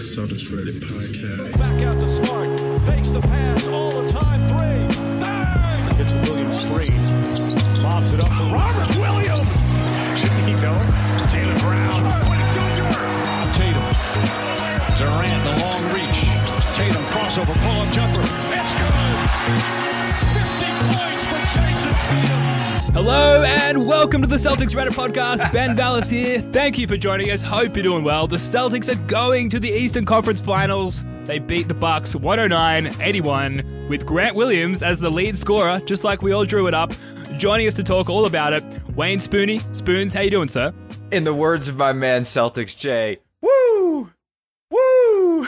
Celtics Reddit podcast. Back out to Smart. Fakes the pass all the time. Three. Bang! It's Williams three. Lobs it up for Robert Williams. You know, Jaylen Brown. Tatum. Durant, the long reach. Tatum crossover pull-up jumper. Hello and welcome to the Celtics Reddit podcast. Ben Vallis here. Thank you for joining us. Hope you're doing well. The Celtics are going to the Eastern Conference Finals. They beat the Bucks 109-81 with Grant Williams as the lead scorer, just like we all drew it up. Joining us to talk all about it, Wayne Spooney. Spoons, how you doing, sir? In the words of my man Celtics Jay, woo, woo.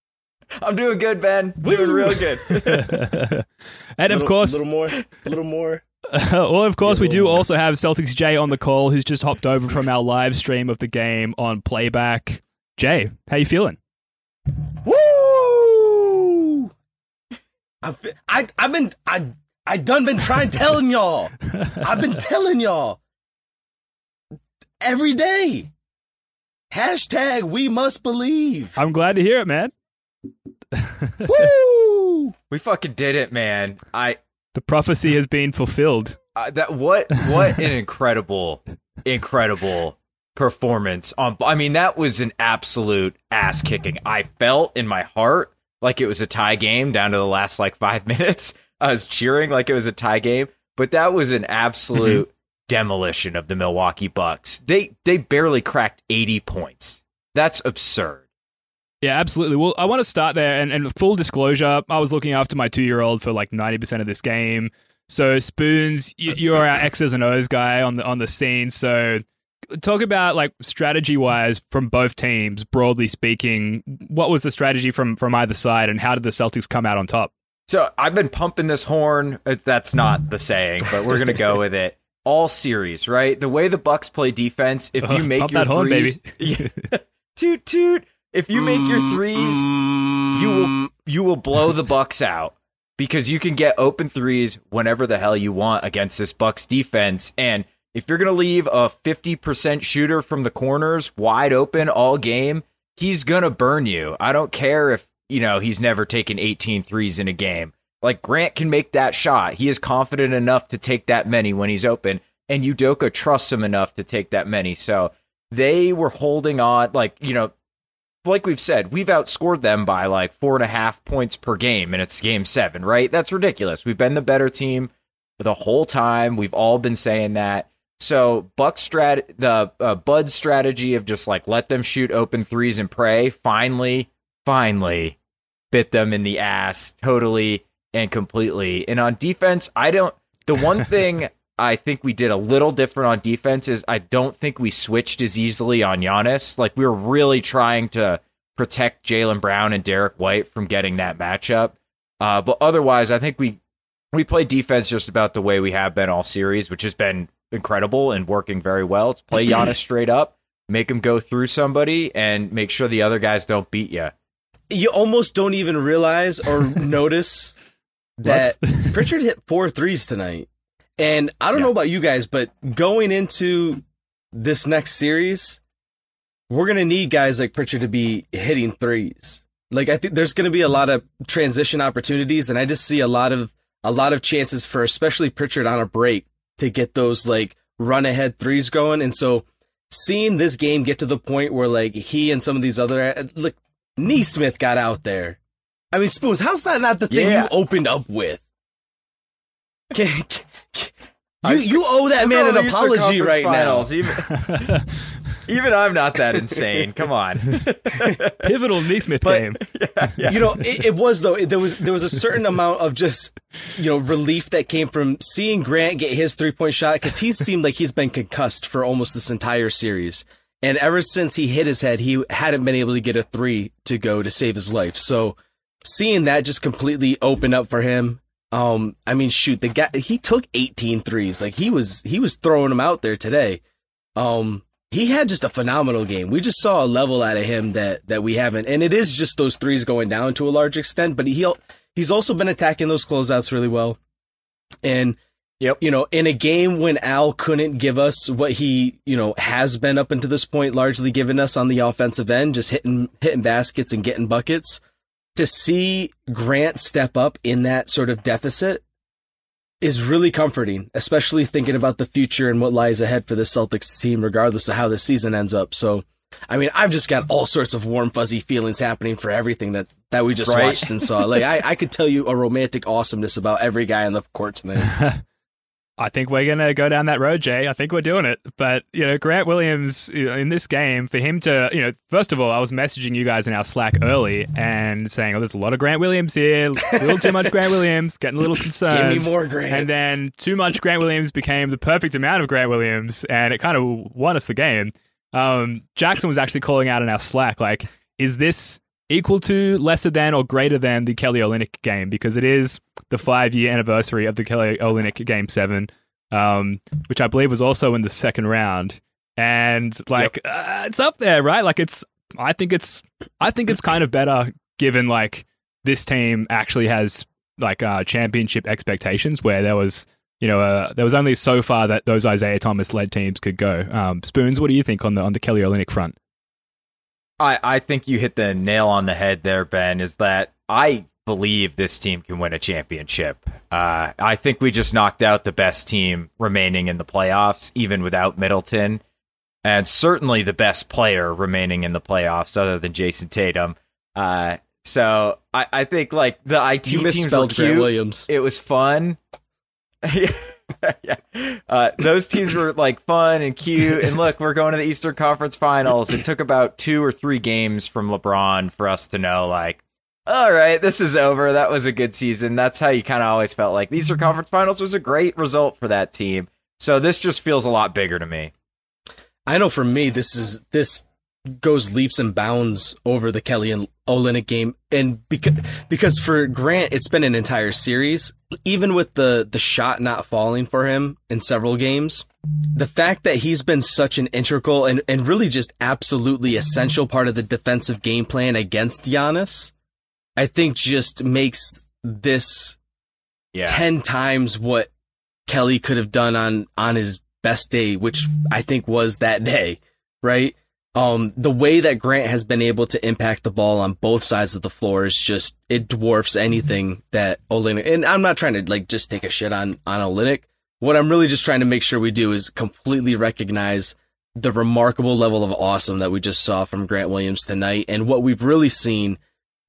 I'm doing good, Ben. Doing real good. and of little, course, a little more, a little more. well, of course, we do also have Celtics Jay on the call, who's just hopped over from our live stream of the game on playback. Jay, how you feeling? Woo! I've been, I, I've been, I, I done been trying telling y'all. I've been telling y'all every day. Hashtag we must believe. I'm glad to hear it, man. Woo! we fucking did it, man. I The prophecy has been fulfilled. uh, that what what an incredible incredible performance on I mean that was an absolute ass kicking. I felt in my heart like it was a tie game down to the last like 5 minutes. I was cheering like it was a tie game, but that was an absolute demolition of the Milwaukee Bucks. They they barely cracked 80 points. That's absurd. Yeah, absolutely. Well, I want to start there. And, and full disclosure, I was looking after my two year old for like 90% of this game. So, Spoons, you, you're our X's and O's guy on the, on the scene. So, talk about like strategy wise from both teams, broadly speaking. What was the strategy from, from either side, and how did the Celtics come out on top? So I've been pumping this horn. That's not the saying, but we're gonna go with it. All series, right? The way the Bucks play defense, if you Uh, make pump your that horn, threes, Yeah. toot toot. If you make your mm, threes, mm. you will you will blow the Bucks out because you can get open threes whenever the hell you want against this Bucks defense. And if you're gonna leave a fifty percent shooter from the corners wide open all game, he's gonna burn you. I don't care if you know he's never taken 18 threes in a game. Like Grant can make that shot. He is confident enough to take that many when he's open, and Udoka trusts him enough to take that many. So they were holding on, like you know, like we've said, we've outscored them by like four and a half points per game, and it's game seven, right? That's ridiculous. We've been the better team the whole time. We've all been saying that. So Buck strat, the uh, Bud strategy of just like let them shoot open threes and pray. Finally, finally, bit them in the ass totally and completely. And on defense, I don't. The one thing I think we did a little different on defense is I don't think we switched as easily on Giannis. Like we were really trying to protect Jaylen Brown and Derrick White from getting that matchup. Uh, but otherwise, I think we we played defense just about the way we have been all series, which has been incredible and working very well. It's play Giannis straight up, make him go through somebody, and make sure the other guys don't beat you. You almost don't even realize or notice that Pritchard hit four threes tonight. And I don't Yeah. know about you guys, but going into this next series, we're gonna need guys like Pritchard to be hitting threes. Like I think there's gonna be a lot of transition opportunities, and I just see a lot of a lot of chances for especially Pritchard on a break to get those like run ahead threes going. And so seeing this game get to the point where like he and some of these other uh, look Nesmith got out there. I mean, Spoons, how's that not the thing Yeah. you opened up with? Can, can- you you owe that man an We're gonna leave the apology conference right now. finals. Even, even I'm not that insane. Come on. Pivotal Nesmith But- game. You know, it, it was though. It, there was there was a certain amount of just you know relief that came from seeing Grant get his three point shot because he seemed like he's been concussed for almost this entire series. And ever since he hit his head, he hadn't been able to get a three to go to save his life. So seeing that just completely open up for him. Um, I mean, shoot, the guy, he took 18 threes. Like he was, he was throwing them out there today. Um, he had just a phenomenal game. We just saw a level out of him that, that we haven't. And it is just those threes going down to a large extent, but he, he's also been attacking those closeouts really well. And Yep. You know, in a game when Al couldn't give us what he, you know, has been up until this point, largely given us on the offensive end, just hitting hitting baskets and getting buckets, to see Grant step up in that sort of deficit is really comforting, especially thinking about the future and what lies ahead for the Celtics team, regardless of how the season ends up. So, I mean, I've just got all sorts of warm, fuzzy feelings happening for everything that, that we just Right. watched and saw. Like, I, I could tell you a romantic awesomeness about every guy on the court tonight. I think we're going to go down that road, Jay. I think we're doing it. But, you know, Grant Williams you know, in this game, for him to, you know, first of all, I was messaging you guys in our Slack early and saying, oh, there's a lot of Grant Williams here, a little too much Grant Williams, getting a little concerned. Give me more Grant. And then too much Grant Williams became the perfect amount of Grant Williams, and it kind of won us the game. Um, Jackson was actually calling out in our Slack, like, is this equal to, lesser than, or greater than the Kelly Olynyk game? Because it is the five year anniversary of the Kelly Olynyk game seven, um, which I believe was also in the second round. And like, uh, it's up there, right? Like, it's, I think it's, I think it's kind of better given like this team actually has like uh, championship expectations where there was you know uh, there was only so far that those Isaiah Thomas led teams could go. Um, Spoons, what do you think on the on the Kelly Olynyk front? I, I think you hit the nail on the head there, Ben, is that I believe this team can win a championship. Uh, I think we just knocked out the best team remaining in the playoffs, even without Middleton, and certainly the best player remaining in the playoffs, other than Jayson Tatum. Uh, so I, I think like the IT you teams were misspelled Grant cute. Williams. It was fun. yeah. Uh, those teams were like fun and cute. And look, we're going to the Eastern Conference Finals. It took about two or three games from LeBron for us to know, like, all right, this is over. That was a good season. That's how you kind of always felt like the Eastern Conference Finals was a great result for that team. So this just feels a lot bigger to me. I know for me, this is this goes leaps and bounds over the Kelly and Olynyk game, and because because for Grant, it's been an entire series. Even with the the shot not falling for him in several games, the fact that he's been such an integral and and really just absolutely essential part of the defensive game plan against Giannis, I think just makes this Yeah. 10 times what Kelly could have done on on his best day, which I think was that day, right? Um, the way that Grant has been able to impact the ball on both sides of the floor is just it dwarfs anything that Olynyk. And I'm not trying to like just take a shit on on Olynyk. What I'm really just trying to make sure we do is completely recognize the remarkable level of awesome that we just saw from Grant Williams tonight, and what we've really seen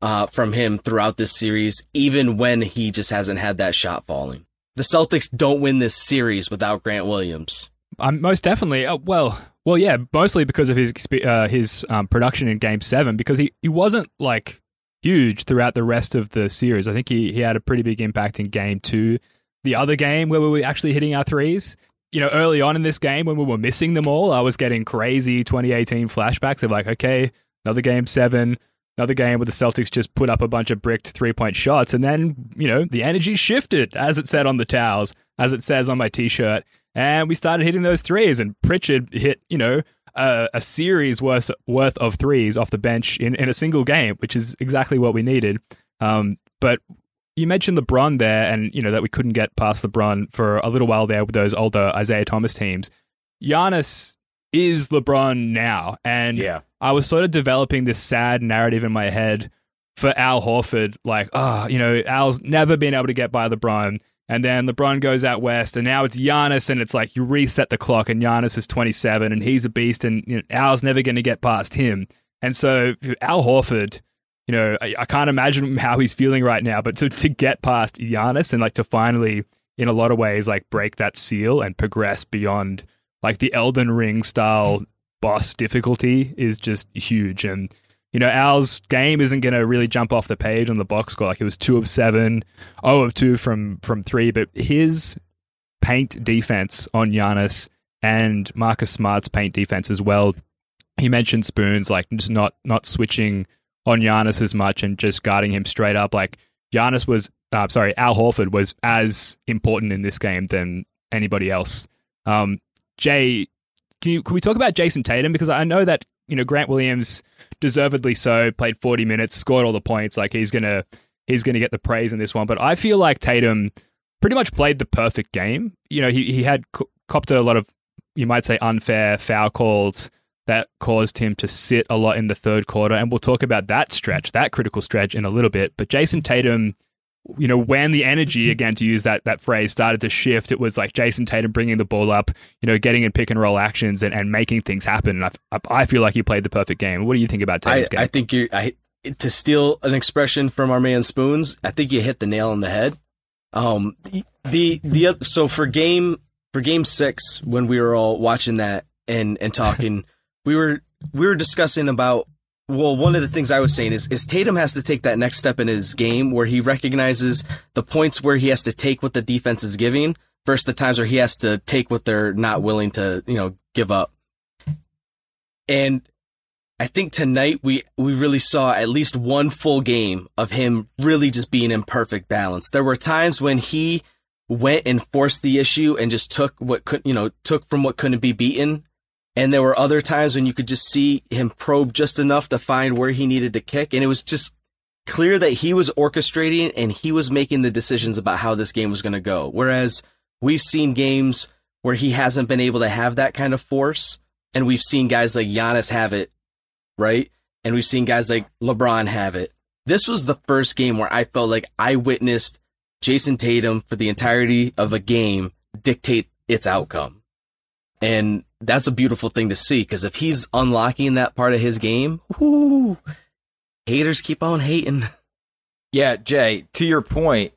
uh, from him throughout this series, even when he just hasn't had that shot falling. The Celtics don't win this series without Grant Williams. Um, most definitely. Uh, well, well, yeah, mostly because of his uh, his um, production in Game Seven, because he, he wasn't like huge throughout the rest of the series. I think he he had a pretty big impact in Game Two, the other game where we were actually hitting our threes. You know, early on in this game when we were missing them all, I was getting crazy 2018 flashbacks of like, okay, another Game Seven. Another game where the Celtics just put up a bunch of bricked three point shots, and then, you know, the energy shifted, as it said on the towels, as it says on my t shirt and we started hitting those threes. And Pritchard hit, you know, a, a series worth worth of threes off the bench in, in a single game, which is exactly what we needed. Um, but you mentioned LeBron there, and you know that we couldn't get past LeBron for a little while there with those older Isaiah Thomas teams. Giannis is LeBron now, and Yeah. I was sort of developing this sad narrative in my head for Al Horford, like, oh, you know, Al's never been able to get by LeBron. And then LeBron goes out west, and now it's Giannis, and it's like you reset the clock, and Giannis is 27, and he's a beast, and you know, Al's never going to get past him. And so Al Horford, you know, I, I can't imagine how he's feeling right now, but to, to get past Giannis and like to finally, in a lot of ways, like break that seal and progress beyond like the Elden Ring style boss difficulty is just huge. And you know, Al's game isn't going to really jump off the page on the box score. Like it was two of seven, oh of two from from three, but his paint defense on Giannis and Marcus Smart's paint defense as well he mentioned Spoons like just not not switching on Giannis as much and just guarding him straight up. Like Giannis was, uh, sorry, Al Horford was as important in this game than anybody else. Um, Jay, can you can we talk about Jayson Tatum because I know that you know Grant Williams deservedly so played 40 minutes, scored all the points. Like he's gonna he's gonna get the praise in this one. But I feel like Tatum pretty much played the perfect game. You know, he he had co- copped a lot of you might say unfair foul calls that caused him to sit a lot in the third quarter, and we'll talk about that stretch, that critical stretch, in a little bit. But Jayson Tatum you know, when the energy, again, to use that that phrase, started to shift, it was like Jayson Tatum bringing the ball up, you know, getting in pick and roll actions and, and making things happen. And I, I feel like he played the perfect game. What do you think about Tatum's I, game? I think you I to steal an expression from our man Spoons, I think you hit the nail on the head. Um, the the so for game for game six when we were all watching that and and talking, we were we were discussing about well, one of the things I was saying is, is Tatum has to take that next step in his game where he recognizes the points where he has to take what the defense is giving versus the times where he has to take what they're not willing to, you know, give up. And I think tonight we, we really saw at least one full game of him really just being in perfect balance. There were times when he went and forced the issue and just took what could, you know, took from what couldn't be beaten and there were other times when you could just see him probe just enough to find where he needed to kick. And it was just clear that he was orchestrating and he was making the decisions about how this game was going to go. Whereas we've seen games where he hasn't been able to have that kind of force. And we've seen guys like Giannis have it, right? And we've seen guys like LeBron have it. This was the first game where I felt like I witnessed Jayson Tatum for the entirety of a game dictate its outcome. And that's a beautiful thing to see because if he's unlocking that part of his game, whoo, haters keep on hating. Yeah, Jay, to your point,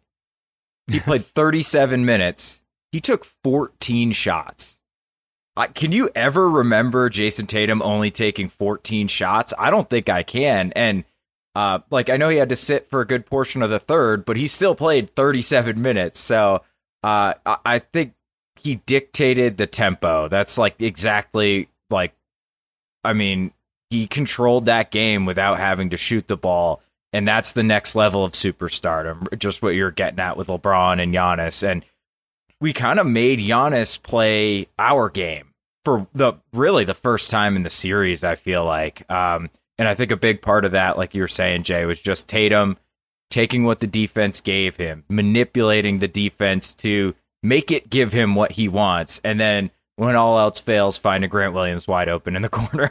he played 37 minutes. He took 14 shots. I, can you ever remember Jayson Tatum only taking 14 shots? I don't think I can. And uh, like I know he had to sit for a good portion of the third, but he still played 37 minutes. So uh, I, I think he dictated the tempo. That's like exactly like I mean, he controlled that game without having to shoot the ball. And that's the next level of superstardom, just what you're getting at with LeBron and Giannis. And we kind of made Giannis play our game for the really the first time in the series, I feel like. Um, and I think a big part of that, like you were saying, Jay, was just Tatum taking what the defense gave him, manipulating the defense to make it give him what he wants, and then when all else fails, find a Grant Williams wide open in the corner.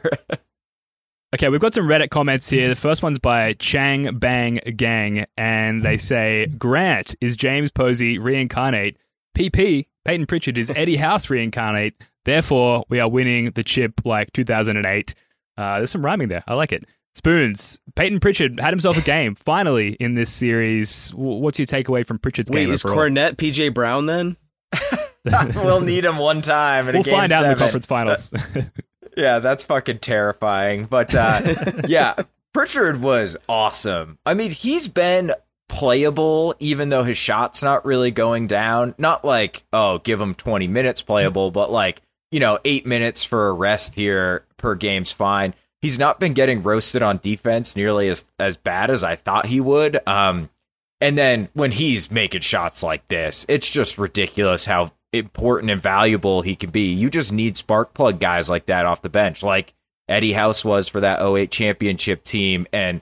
okay, we've got some Reddit comments here. The first one's by Chang Bang Gang, and they say Grant is James Posey reincarnate. PP Peyton Pritchard is Eddie House reincarnate. Therefore, we are winning the chip like 2008. Uh, there's some rhyming there. I like it. Spoons. Peyton Pritchard had himself a game finally in this series. What's your takeaway from Pritchard's Wait, game? is overall? Cornette PJ Brown then? we'll need him one time. we'll find out in the conference finals. yeah, that's fucking terrifying. But uh, yeah, Pritchard was awesome. I mean, he's been playable even though his shot's not really going down. Not like, oh, give him 20 minutes playable, but like, you know, eight minutes for a rest here per game's fine. He's not been getting roasted on defense nearly as, as bad as I thought he would. Um, and then when he's making shots like this, it's just ridiculous how important and valuable he can be. You just need spark plug guys like that off the bench, like Eddie House was for that 08 championship team. And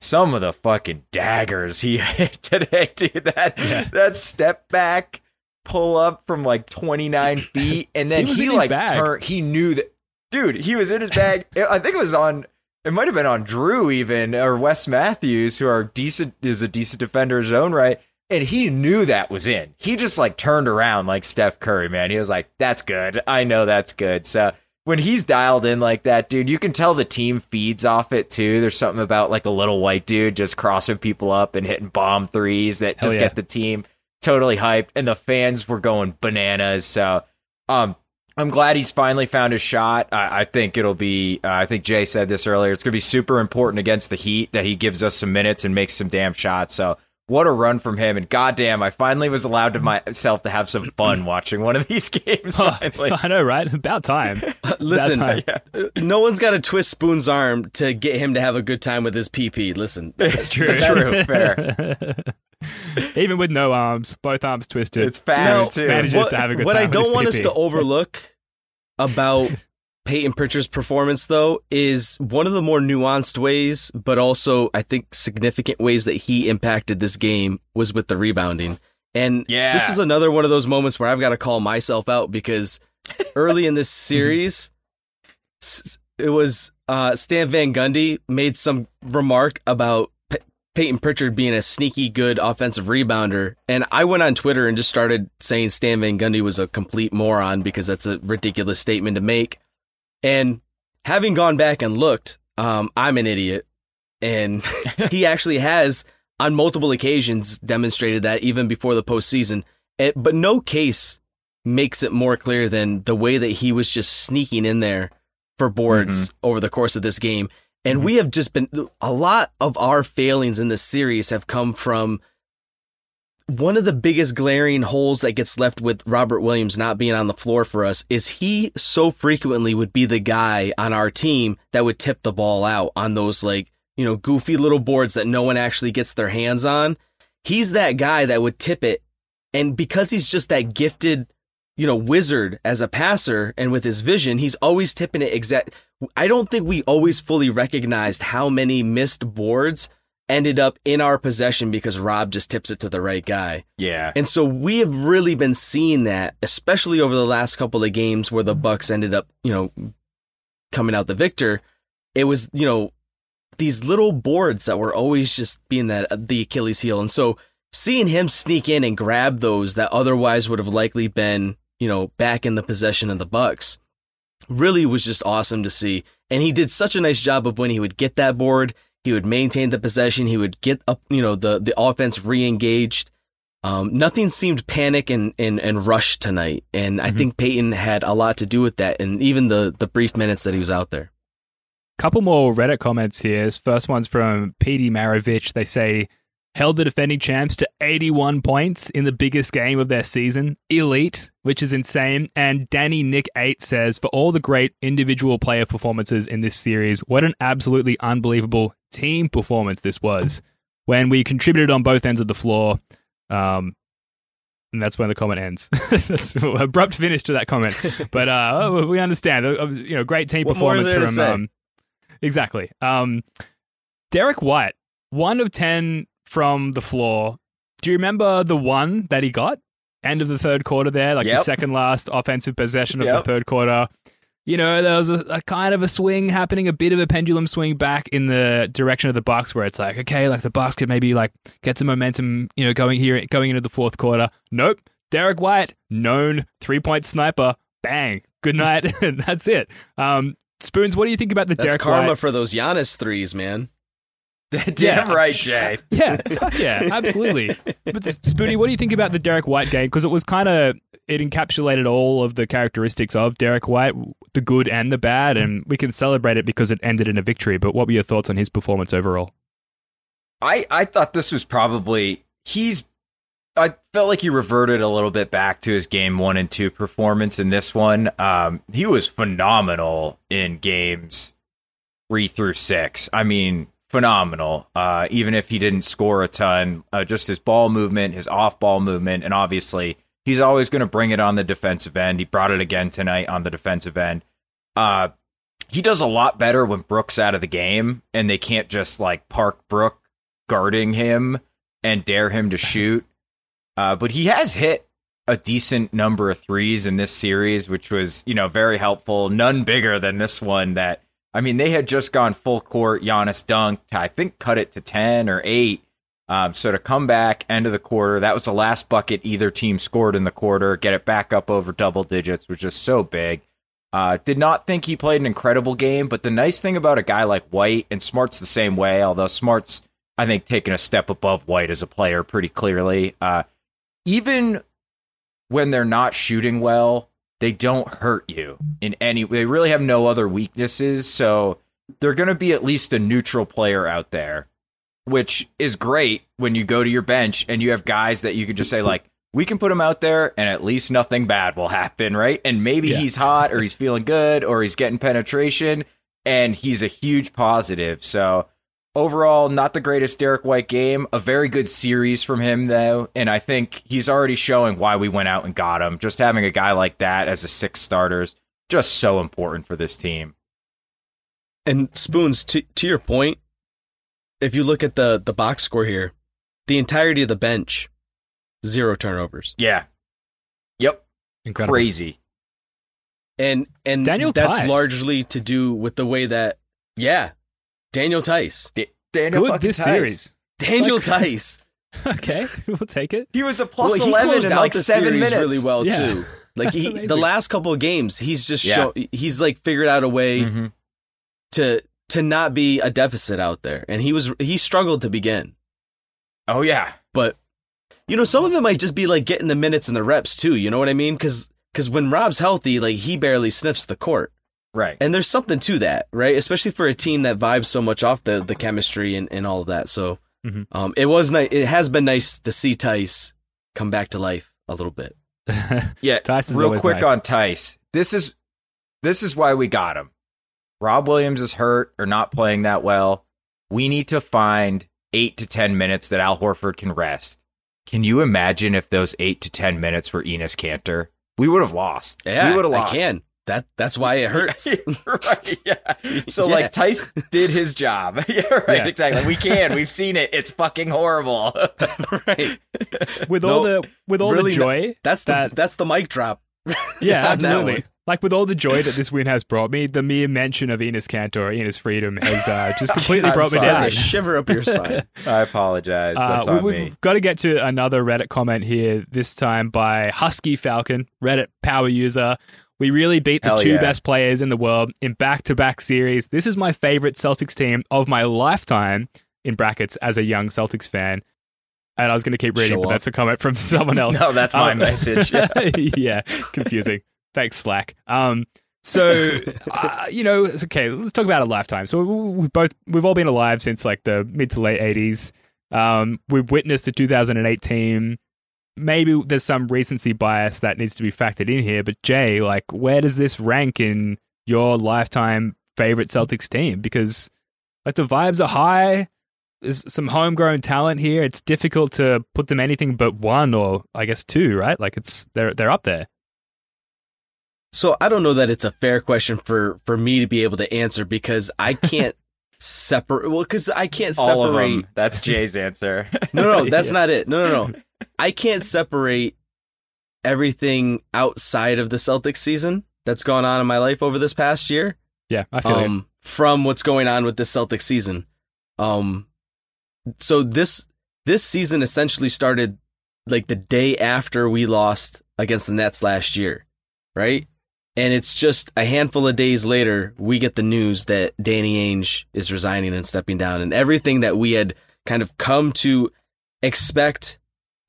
some of the fucking daggers he hit today, dude. That yeah. that step back pull up from like 29 feet, and then he, he like turned. He knew that, dude. He was in his bag. I think it was on. It might have been on Drew even or Wes Matthews, who are decent is a decent defender in his own right. And he knew that was in. He just like turned around like Steph Curry, man. He was like, "That's good. I know that's good." So when he's dialed in like that, dude, you can tell the team feeds off it too. There's something about like a little white dude just crossing people up and hitting bomb threes that Hell just yeah. get the team totally hyped, and the fans were going bananas. So, um, I'm glad he's finally found his shot. I, I think it'll be. Uh, I think Jay said this earlier. It's going to be super important against the Heat that he gives us some minutes and makes some damn shots. So what a run from him! And goddamn, I finally was allowed to myself to have some fun watching one of these games. Finally. I know, right? About time. Listen, About time. uh, no one's got to twist Spoon's arm to get him to have a good time with his PP. Listen, It's true. True, fair. Even with no arms, both arms twisted. It's fast Still too. manages what, to have a good what time I don't his want us to overlook about Peyton Pritchard's performance, though, is one of the more nuanced ways, but also I think significant ways that he impacted this game was with the rebounding. And Yeah. this is another one of those moments where I've got to call myself out because early in this series, it was uh, Stan Van Gundy made some remark about P- Peyton Pritchard being a sneaky good offensive rebounder. And I went on Twitter and just started saying Stan Van Gundy was a complete moron because that's a ridiculous statement to make. And having gone back and looked, um, I'm an idiot. And he actually has, on multiple occasions, demonstrated that even before the postseason. Eh, but no case makes it more clear than the way that he was just sneaking in there for boards over the course of this game. And mm-hmm. we have just been a lot of our failings in this series have come from one of the biggest glaring holes that gets left with Robert Williams not being on the floor for us is he so frequently would be the guy on our team that would tip the ball out on those like, you know, goofy little boards that no one actually gets their hands on. He's that guy that would tip it. And because he's just that gifted, you know, wizard as a passer and with his vision, he's always tipping it exact. I don't think we always fully recognized how many missed boards ended up in our possession because Rob just tips it to the right guy. Yeah. And so we have really been seeing that, especially over the last couple of games where the Bucks ended up, you know, coming out the victor. It was, you know, these little boards that were always just being that uh, the Achilles heel. And so seeing him sneak in and grab those that otherwise would have likely been, you know, back in the possession of the Bucks really was just awesome to see. And he did such a nice job of when he would get that board, he would maintain the possession, he would get up, you know, the the offense re-engaged. Um, nothing seemed panic and, and, and rush tonight. And I think Peyton had a lot to do with that and even the, the brief minutes that he was out there. Couple more Reddit comments here. First one's from PD Maravich. They say, held the defending champs to 81 points in the biggest game of their season. Elite, which is insane. And Danny Nick 8 says, for all the great individual player performances in this series, what an absolutely unbelievable team performance this was. When we contributed on both ends of the floor. Um, and that's when the comment ends. that's an abrupt finish to that comment. But uh, we understand. Uh, You know, great team What performance from um, Exactly. Um, Derrick White, one of 10 from the floor. Do you remember the one that he got? End of the third quarter there, like the second last offensive possession of the third quarter. You know, there was a, a kind of a swing happening, a bit of a pendulum swing back in the direction of the Bucks, where it's like, okay, like the Bucks could maybe like get some momentum, you know, going here, going into the fourth quarter. Nope. Derrick White, known three point sniper, bang, good night. That's it. Um, Spoons, what do you think about the That's Derrick karma White? for those Giannis threes, man. Damn right, Jay. Yeah, yeah, absolutely. But Spoony, what do you think about the Derrick White game? Because it was kind of it encapsulated all of the characteristics of Derrick White, the good and the bad, and we can celebrate it because it ended in a victory. But what were your thoughts on his performance overall? I I thought this was probably he's. I felt like he reverted a little bit back to his game one and two performance in this one. Um, he was phenomenal in games three through six. I mean, phenomenal. Uh, even if he didn't score a ton, uh, just his ball movement, his off ball movement, and obviously he's always going to bring it on the defensive end. He brought it again tonight on the defensive end. Uh, he does a lot better when Brooks out of the game, and they can't just like park Brook guarding him and dare him to shoot. Uh, but he has hit a decent number of threes in this series, which was, you know, very helpful. None bigger than this one that, I mean, they had just gone full court. Giannis dunked, I think cut it to 10 or 8. Um, so to come back end of the quarter, that was the last bucket either team scored in the quarter, get it back up over double digits, which is so big. Uh, did not think he played an incredible game, but the nice thing about a guy like White, and Smart's the same way, although Smart's, I think, taken a step above White as a player pretty clearly. Uh, even when they're not shooting well, they don't hurt you in any they really have no other weaknesses, so they're going to be at least a neutral player out there. which is great when you go to your bench and you have guys that you can just say like, we can put him out there and at least nothing bad will happen, right? And maybe Yeah. he's hot or he's feeling good or he's getting penetration and he's a huge positive. So overall, not the greatest Derrick White game. A very good series from him though, and I think he's already showing why we went out and got him. Just having a guy like that as a six starters just so important for this team. And Spoons, to to your point, if you look at the the box score here, the entirety of the bench, zero turnovers, Yeah. Yep. Incredible. Crazy. and and Daniel that's Theis. largely to do with the way that yeah, Daniel Theis, Da- Daniel Good this Theis. series. Daniel Like- Theis. okay, we'll take it. He was a plus well, 11 in like the seven series minutes. really well Yeah. too. Like he, the last couple of games, he's just Yeah. show, he's like figured out a way Mhm. to to not be a deficit out there, and he was he struggled to begin, Oh, yeah. but you know some of it might just be like getting the minutes and the reps too. You know what I mean? Because because when Rob's healthy, like he barely sniffs the court, Right. and there's something to that, right? Especially for a team that vibes so much off the the chemistry and, and all of that. So Mhm. um, it was nice. It has been nice to see Theis come back to life a little bit. Yeah, Theis is real quick nice. on Theis. This is this is why we got him. Rob Williams is hurt or not playing that well. We need to find eight to ten minutes that Al Horford can rest. Can you imagine if those eight to ten minutes were Enes Kanter? We would have lost. Yeah, we would have I lost. can. That that's why it hurts. right, yeah. So Yeah. like Theis did his job. yeah, right, Yeah. exactly. We can. We've seen it. It's fucking horrible. right. with all the with all really the joy That's the that that's the mic drop. yeah absolutely like with all the joy that this win has brought me the mere mention of Enes Kanter Enes Freedom has uh, just completely brought me sorry. down a shiver up your spine. I apologize. That's Uh, on we, me. have got to get to another Reddit comment here, this time by Husky Falcon, Reddit power user. We really beat the Hell two yeah. best players in the world in back to back series. This is my favorite Celtics team of my lifetime, in brackets, as a young Celtics fan. And I was going to keep reading, Show but that's a comment from someone else. No, that's my Um, message. Yeah. yeah, confusing. Thanks, Slack. Um, so uh, you know, it's okay. Let's talk about a lifetime. So we- we've both we've all been alive since like the mid to late eighties. Um, we've witnessed the 2008 team. Maybe there's some recency bias that needs to be factored in here. But Jay, like, where does this rank in your lifetime favorite Celtics team? Because like the vibes are high. There's some homegrown talent here. It's difficult to put them anything but one or I guess two, right? Like it's they're they're up there. So I don't know that it's a fair question for for me to be able to answer because I can't separate. Well, because I can't All of separate. them. That's Jay's answer. No, no, that's Yeah. not it. No, no, no. I can't separate everything outside of the Celtics season that's gone on in my life over this past year Yeah, I feel you. um, from what's going on with this Celtics season. Um, so this this season essentially started like the day after we lost against the Nets last year, right? And it's just a handful of days later we get the news that Danny Ainge is resigning and stepping down, and everything that we had kind of come to expect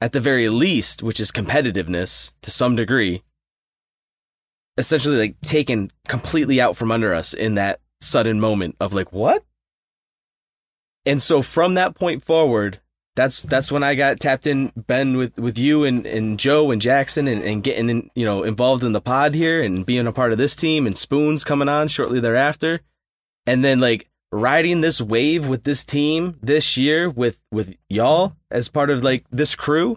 at the very least, which is competitiveness to some degree, essentially like taken completely out from under us in that sudden moment of like what? And so from that point forward that's that's when i got tapped in ben with with you and and joe and jackson and, and getting in, you know involved in the pod here and being a part of this team and spoons coming on shortly thereafter. And then like riding this wave with this team this year with with y'all as part of like this crew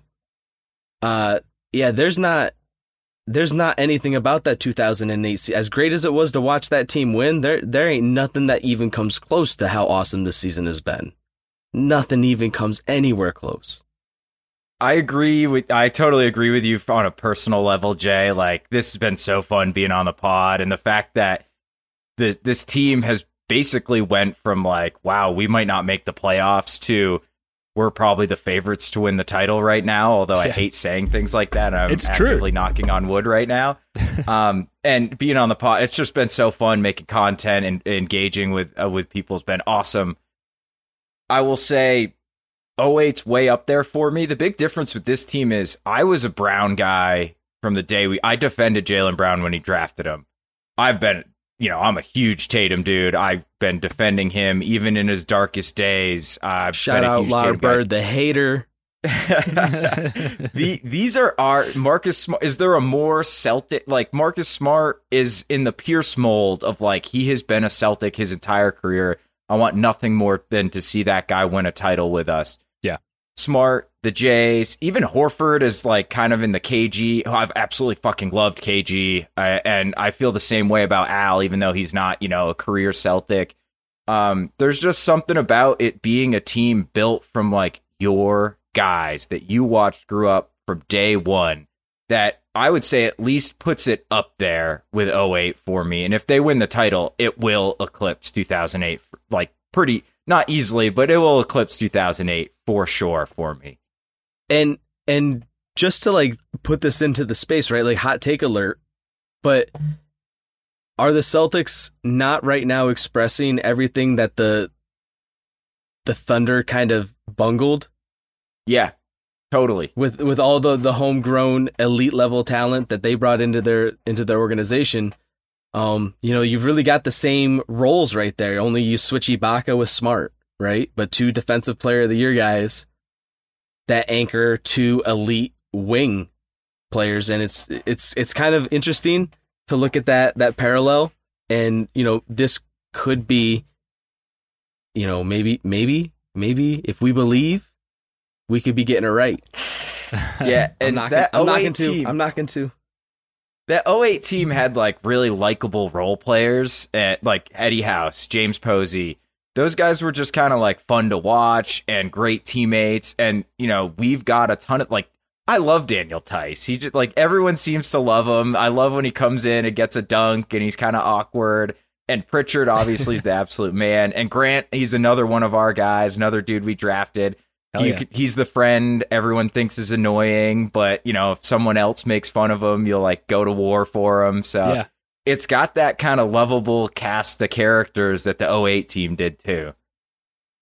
uh yeah there's not there's not anything about that 2008 se- as great as it was to watch that team win there there ain't nothing that even comes close to how awesome this season has been nothing even comes anywhere close I agree with I totally agree with you on a personal level, Jay. Like this has been so fun being on the pod and the fact that this this team has basically went from like, wow, we might not make the playoffs to we're probably the favorites to win the title right now, although I hate saying things like that. I'm It's true. actively knocking on wood right now. um, and being on the pod, it's just been so fun making content and engaging with uh, with people has been awesome. I will say 08's way up there for me. The big difference with this team is I was a Brown guy from the day we I defended Jaylen Brown when he drafted him. I've been you know, I'm a huge Tatum dude. I've been defending him even in his darkest days. I've Shout been a out huge Lar guy. Bird, the hater. the these are our Marcus Smart. Is there a more Celtic like Marcus Smart is in the Pierce mold of like he has been a Celtic his entire career. I want nothing more than to see that guy win a title with us. Yeah. Smart, the Jays, even Horford is like kind of in the KG. I've absolutely fucking loved KG, uh, and I feel the same way about Al, even though he's not you know a career Celtic. Um, there's just something about it being a team built from like your guys that you watched grew up from day one that I would say at least puts it up there with 08 for me. And if they win the title, it will eclipse 2008 like pretty not easily, but it will eclipse 2008 for sure for me. And and just to like put this into the space, right? Like hot take alert. But are the Celtics not right now expressing everything that the the Thunder kind of bungled Yeah. Totally. with with all the the homegrown elite level talent that they brought into their into their organization? Um, you know, you've really got the same roles right there. Only you switch Ibaka with Smart, right? But two defensive player of the year guys that anchor to elite wing players, and it's it's it's kind of interesting to look at that that parallel. And you know, this could be, you know, maybe maybe maybe if we believe, we could be getting it right. Yeah. and I'm knocking, that I'm 08 knocking two. team, I'm knocking two. that 08 team had like really likable role players at like Eddie House, James Posey. Those guys were just kind of like fun to watch and great teammates. And, you know, we've got a ton of like, I love Daniel Theis. He just like everyone seems to love him. I love when he comes in and gets a dunk and he's kind of awkward. And Pritchard obviously is the absolute man. And Grant, he's another one of our guys, another dude we drafted. You yeah. he's the friend everyone thinks is annoying, but you know if someone else makes fun of him, you'll like go to war for him. So yeah. It's got that kind of lovable cast of characters that the 08 team did too.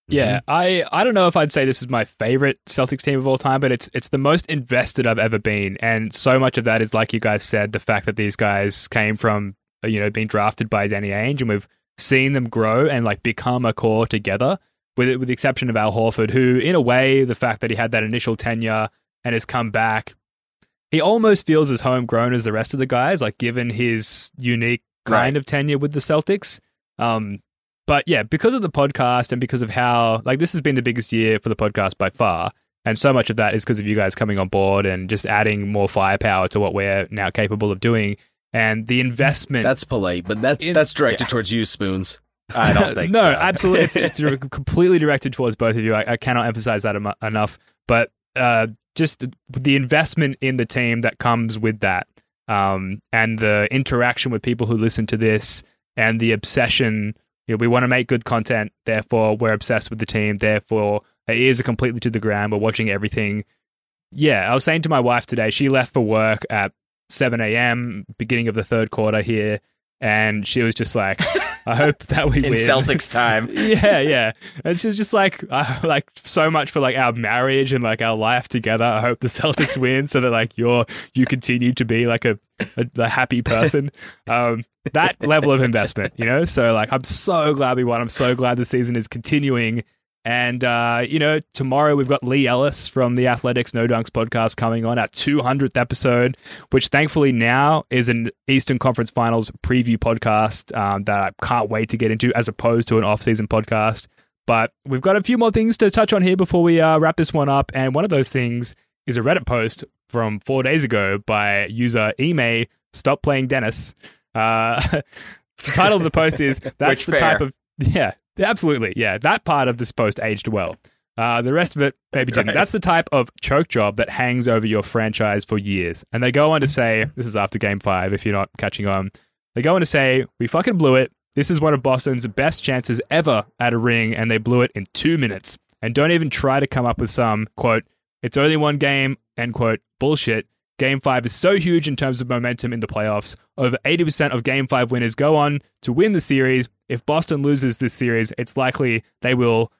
Yeah, I, I don't know if I'd say this is my favorite Celtics team of all time, but it's it's the most invested I've ever been, and so much of that is like you guys said, the fact that these guys came from uh, you know being drafted by Danny Ainge, and we've seen them grow and like become a core together. With with the exception of Al Horford, who in a way, the fact that he had that initial tenure and has come back, he almost feels as homegrown as the rest of the guys, like given his unique kind Right. of tenure with the Celtics. Um, but yeah, because of the podcast and because of how like this has been the biggest year for the podcast by far, and so much of that is because of you guys coming on board and just adding more firepower to what we're now capable of doing, and the investment. That's polite, but that's In- that's directed towards you, Spoons. I don't think no, so. absolutely, it's, it's completely directed towards both of you. I, I cannot emphasize that emo- enough. But uh, just the- the investment in the team that comes with that, um, and the interaction with people who listen to this, and the obsession. You know, we want to make good content, therefore we're obsessed with the team. Therefore, our ears are completely to the ground. We're watching everything. Yeah, I was saying to my wife today. She left for work at 7 a.m. beginning of the third quarter here, and she was just like, "I hope that we in win." Celtics time. yeah, yeah. And she's just like, uh, like so much for like our marriage and like our life together. I hope the Celtics win so that like you're you continue to be like a a, a happy person. Um, that level of investment, you know. So like, I'm so glad we won. I'm so glad the season is continuing. And uh, you know, tomorrow we've got Lee Ellis from the Athletics No Dunks podcast coming on our 200th episode, which thankfully now is an Eastern Conference Finals preview podcast um, that I can't wait to get into, as opposed to an off-season podcast. But we've got a few more things to touch on here before we uh, wrap this one up. And one of those things is a Reddit post from four days ago by user Ime Stop Playing Dennis. Uh, the title of the post is "That's the fair. type of yeah, absolutely, yeah." That part of this post aged well. Uh, the rest of it maybe didn't. Right. That's the type of choke job that hangs over your franchise for years. And they go on to say, this is after game five, if you're not catching on. They go on to say, we fucking blew it. This is one of Boston's best chances ever at a ring, and they blew it in two minutes. And don't even try to come up with some, quote, it's only one game, end quote, bullshit. Game five is so huge in terms of momentum in the playoffs. Over 80% of game five winners go on to win the series. If Boston loses this series, it's likely they will.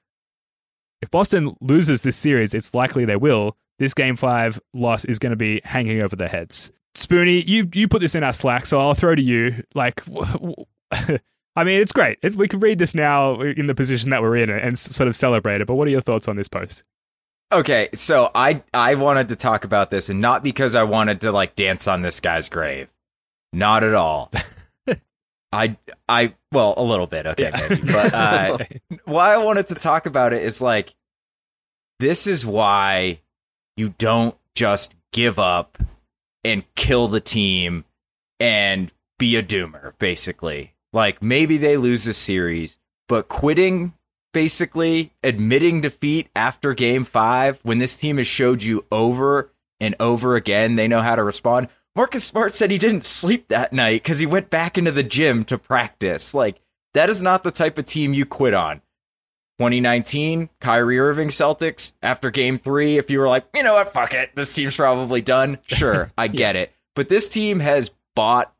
If Boston loses this series, it's likely they will. This game five loss is going to be hanging over their heads. Spoonie, you you put this in our Slack, so I'll throw to you. Like, I mean, it's great. It's, we can read this now in the position that we're in and sort of celebrate it. But what are your thoughts on this post? Okay, so I I wanted to talk about this, and not because I wanted to like dance on this guy's grave, not at all. I I well a little bit, okay, Yeah. maybe, but uh, why I wanted to talk about it is like this is why you don't just give up and kill the team and be a doomer, basically. Like maybe they lose a series, but quitting basically admitting defeat after game five when this team has showed you over and over again they know how to respond. Marcus Smart said he didn't sleep that night because he went back into the gym to practice. Like, that is not the type of team you quit on. 2019, Kyrie Irving Celtics, after game three, if you were like, you know what, fuck it, this team's probably done, sure, I get it. But this team has bought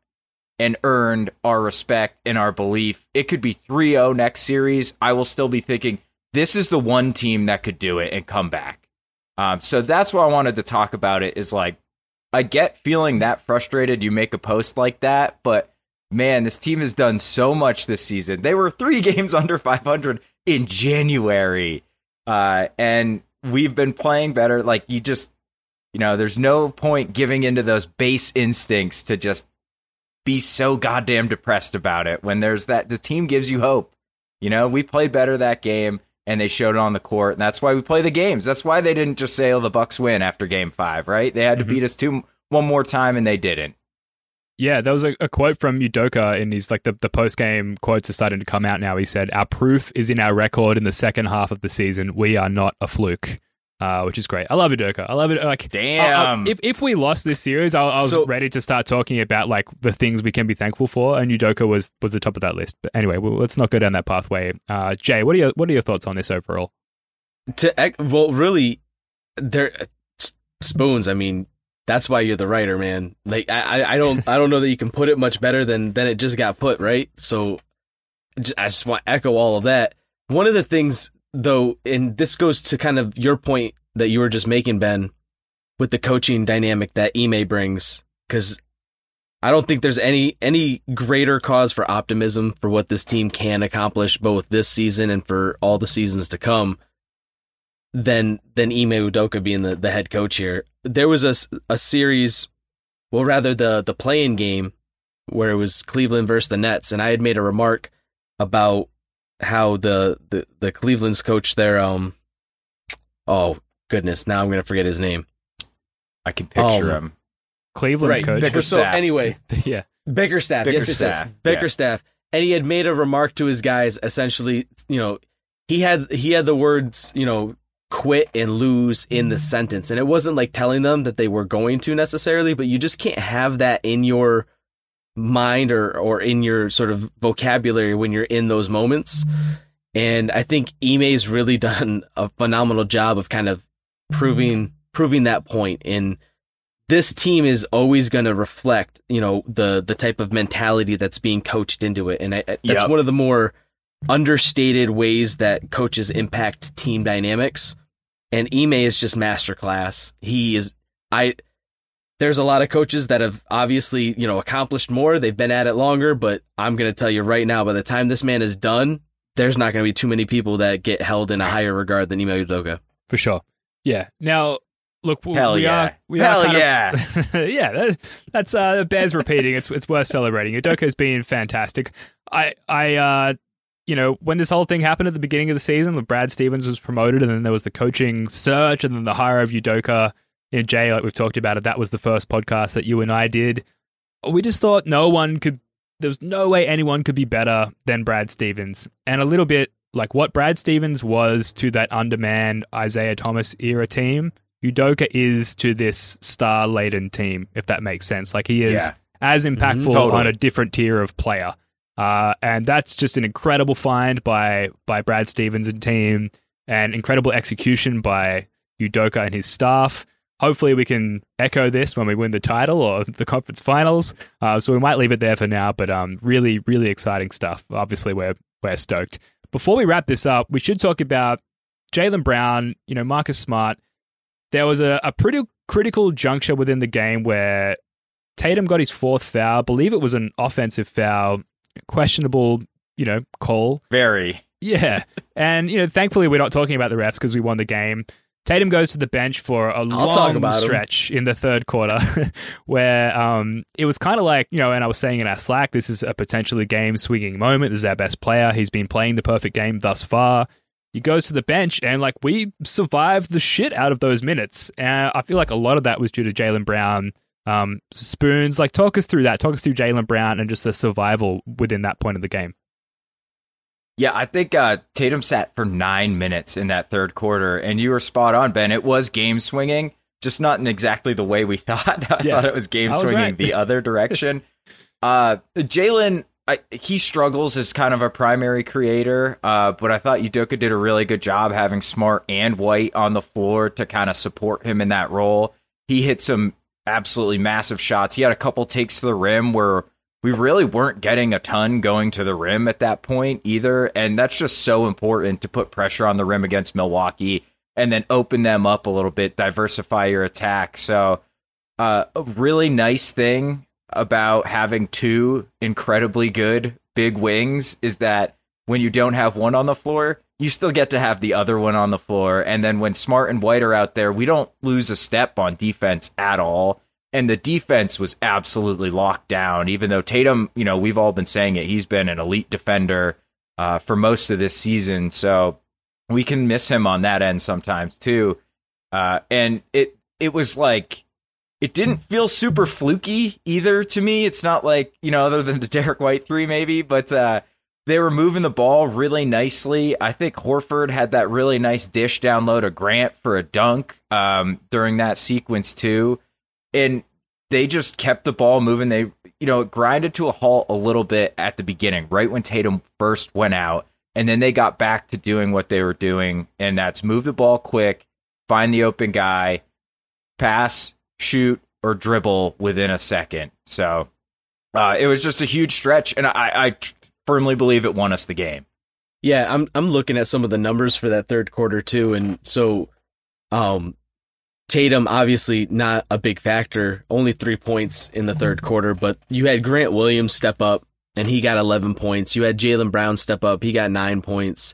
and earned our respect and our belief. It could be 3 0 next series. I will still be thinking, this is the one team that could do it and come back. Um, so that's why I wanted to talk about it is like, I get feeling that frustrated. You make a post like that, but man, this team has done so much this season. They were three games under 500 in January. Uh, and we've been playing better. Like, you just, you know, there's no point giving into those base instincts to just be so goddamn depressed about it when there's that the team gives you hope. You know, we played better that game and they showed it on the court, and that's why we play the games. That's why they didn't just say, "Oh, the Bucks win" after Game Five, right? They had to Mhm. beat us two one more time, and they didn't. Yeah, there was a, a quote from Udoka in his like the, the post game quotes are starting to come out now. He said, "Our proof is in our record in the second half of the season. We are not a fluke." Uh, which is great. I love Udoka. I love it. Like, Damn. I- I- if if we lost this series, I, I was So- ready to start talking about like the things we can be thankful for, and Udoka was was the top of that list. But anyway, well, let's not go down that pathway. Uh, Jay, what are your what are your thoughts on this overall? to well really there spoons i mean that's why you're the writer man like I, I- don't i don't know that you can put it much better than than it just got put right so I just want to echo all of that one of the things though and this goes to kind of your point that you were just making ben with the coaching dynamic that Ime brings because I don't think there's any any greater cause for optimism for what this team can accomplish both this season and for all the seasons to come than than Ime Udoka being the, the head coach here. There was a, a series, well, rather the the playing game where it was Cleveland versus the Nets, and I had made a remark about how the the, the Cleveland's coach there, um, oh goodness, now I'm gonna forget his name. I can picture Oh. him. Cleveland's right, coach. Bicker- so Bickerstaff. anyway, yeah, Bickerstaff. yes, yes, yes. Bickerstaff, Bickerstaff. And he had made a remark to his guys essentially, you know, he had he had the words, you know, quit and lose in the sentence. And it wasn't like telling them that they were going to necessarily, but you just can't have that in your mind or or in your sort of vocabulary when you're in those moments. And I think Ime's really done a phenomenal job of kind of proving proving that point in this team is always going to reflect, you know, the the type of mentality that's being coached into it, and I, that's Yep. one of the more understated ways that coaches impact team dynamics. And Ime is just masterclass. He is. I. There's a lot of coaches that have obviously, you know, accomplished more. They've been at it longer, but I'm going to tell you right now, by the time this man is done, there's not going to be too many people that get held in a higher regard than Ime Udoka. for sure. Yeah. Now, look, Hell we yeah. are. We Hell are yeah. Of, yeah. That, that's uh, bears repeating. It's it's worth celebrating. Udoka's been fantastic. I I uh, you know, when this whole thing happened at the beginning of the season, when Brad Stevens was promoted, and then there was the coaching search, and then the hire of Udoka. You know, Jay, like we've talked about it, that was the first podcast that you and I did. We just thought no one could. There was no way anyone could be better than Brad Stevens, and a little bit like what Brad Stevens was to that undermanned Isaiah Thomas era team. Udoka is to this star laden team, if that makes sense. Like he is Yeah. as impactful Totally. on a different tier of player. Uh, and that's just an incredible find by by Brad Stevens and team, and incredible execution by Udoka and his staff. Hopefully, we can echo this when we win the title or the conference finals. Uh, so we might leave it there for now. But um, really, really exciting stuff. Obviously, we're we're stoked. Before we wrap this up, we should talk about Jaylen Brown. You know, Marcus Smart. There was a, a pretty critical juncture within the game where Tatum got his fourth foul. I believe it was an offensive foul questionable, you know, call. Very. Yeah. and, you know, thankfully we're not talking about the refs because we won the game. Tatum goes to the bench for a talk long about him. stretch in the third quarter where um, it was kind of like, you know, and I was saying in our Slack, this is a potentially game swinging moment. This is our best player. He's been playing the perfect game thus far. He goes to the bench and, like, we survived the shit out of those minutes. And I feel like a lot of that was due to Jaylen Brown. Um, spoons, like, talk us through that. Talk us through Jaylen Brown and just the survival within that point of the game. Yeah, I think uh, Tatum sat for nine minutes in that third quarter, and you were spot on, Ben. It was game swinging, just not in exactly the way we thought. I Yeah, thought it was game was swinging right. the other direction. uh, Jaylen, he struggles as kind of a primary creator, uh, but I thought Udoka did a really good job having Smart and White on the floor to kind of support him in that role. He hit some absolutely massive shots. He had a couple takes to the rim where we really weren't getting a ton going to the rim at that point either. And that's just so important to put pressure on the rim against Milwaukee and then open them up a little bit, diversify your attack. So, uh, a really nice thing about having two incredibly good big wings is that when you don't have one on the floor, you still get to have the other one on the floor. And then when Smart and White are out there, we don't lose a step on defense at all. And the defense was absolutely locked down, even though Tatum, you know, we've all been saying it, he's been an elite defender uh, for most of this season. So we can miss him on that end sometimes too. Uh, and it it was like it didn't feel super fluky either to me. It's not like you know, other than the Derrick White three maybe, but uh, they were moving the ball really nicely. I think Horford had that really nice dish down low to Grant for a dunk um, during that sequence too, and they just kept the ball moving. They you know grinded to a halt a little bit at the beginning, right when Tatum first went out, and then they got back to doing what they were doing, and that's move the ball quick, find the open guy, pass, shoot, or dribble within a second. So uh, it was just a huge stretch, and I, I firmly believe it won us the game. Yeah, I'm I'm looking at some of the numbers for that third quarter too, and so, um, Tatum obviously not a big factor, only three points in the third quarter, but you had Grant Williams step up and he got 11 points. You had Jaylen Brown step up, he got nine points.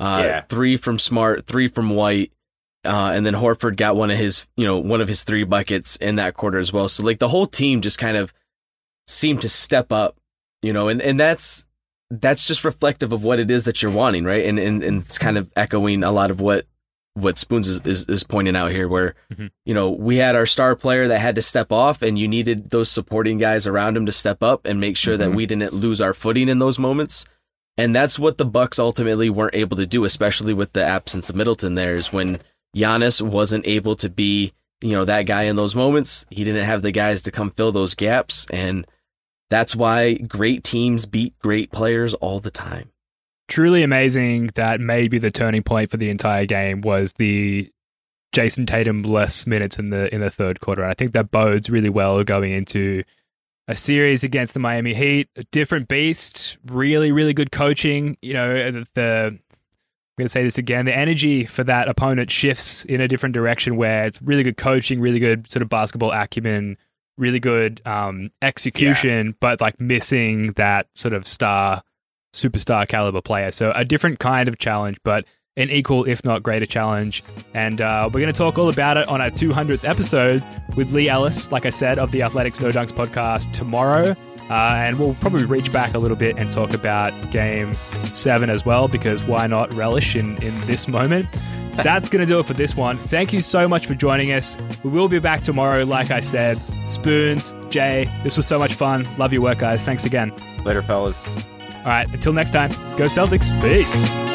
Uh, Yeah. three from Smart, three from White, uh, and then Horford got one of his, you know, one of his three buckets in that quarter as well. So like the whole team just kind of seemed to step up, you know, and and that's that's just reflective of what it is that you're wanting, right? And and, and it's kind of echoing a lot of what what Spoons is, is, is pointing out here, where Mhm. you know we had our star player that had to step off, and you needed those supporting guys around him to step up and make sure that Mhm. we didn't lose our footing in those moments. And that's what the Bucks ultimately weren't able to do, especially with the absence of Middleton. There is when Giannis wasn't able to be, you know, that guy in those moments. He didn't have the guys to come fill those gaps, and that's why great teams beat great players all the time. Truly amazing that maybe the turning point for the entire game was the Jayson Tatum less minutes in the in the third quarter. And I think that bodes really well going into a series against the Miami Heat. A different beast, really, really good coaching. You know, the, the I'm going to say this again. The energy for that opponent shifts in a different direction where it's really good coaching, really good sort of basketball acumen, really good um, execution, but like missing that sort of star superstar caliber player. So a different kind of challenge, but an equal, if not greater, challenge. And uh, we're going to talk all about it on our 200th episode with Leigh Ellis, like I said, of the Athletics No Dunks podcast tomorrow. Uh, and we'll probably reach back a little bit and talk about game seven as well, because why not relish in, in this moment? That's going to do it for this one. Thank you so much for joining us. We will be back tomorrow, like I said. Spoons, Jay, this was so much fun. Love your work, guys. Thanks again. Later, fellas. All right, until next time, go Celtics. Peace.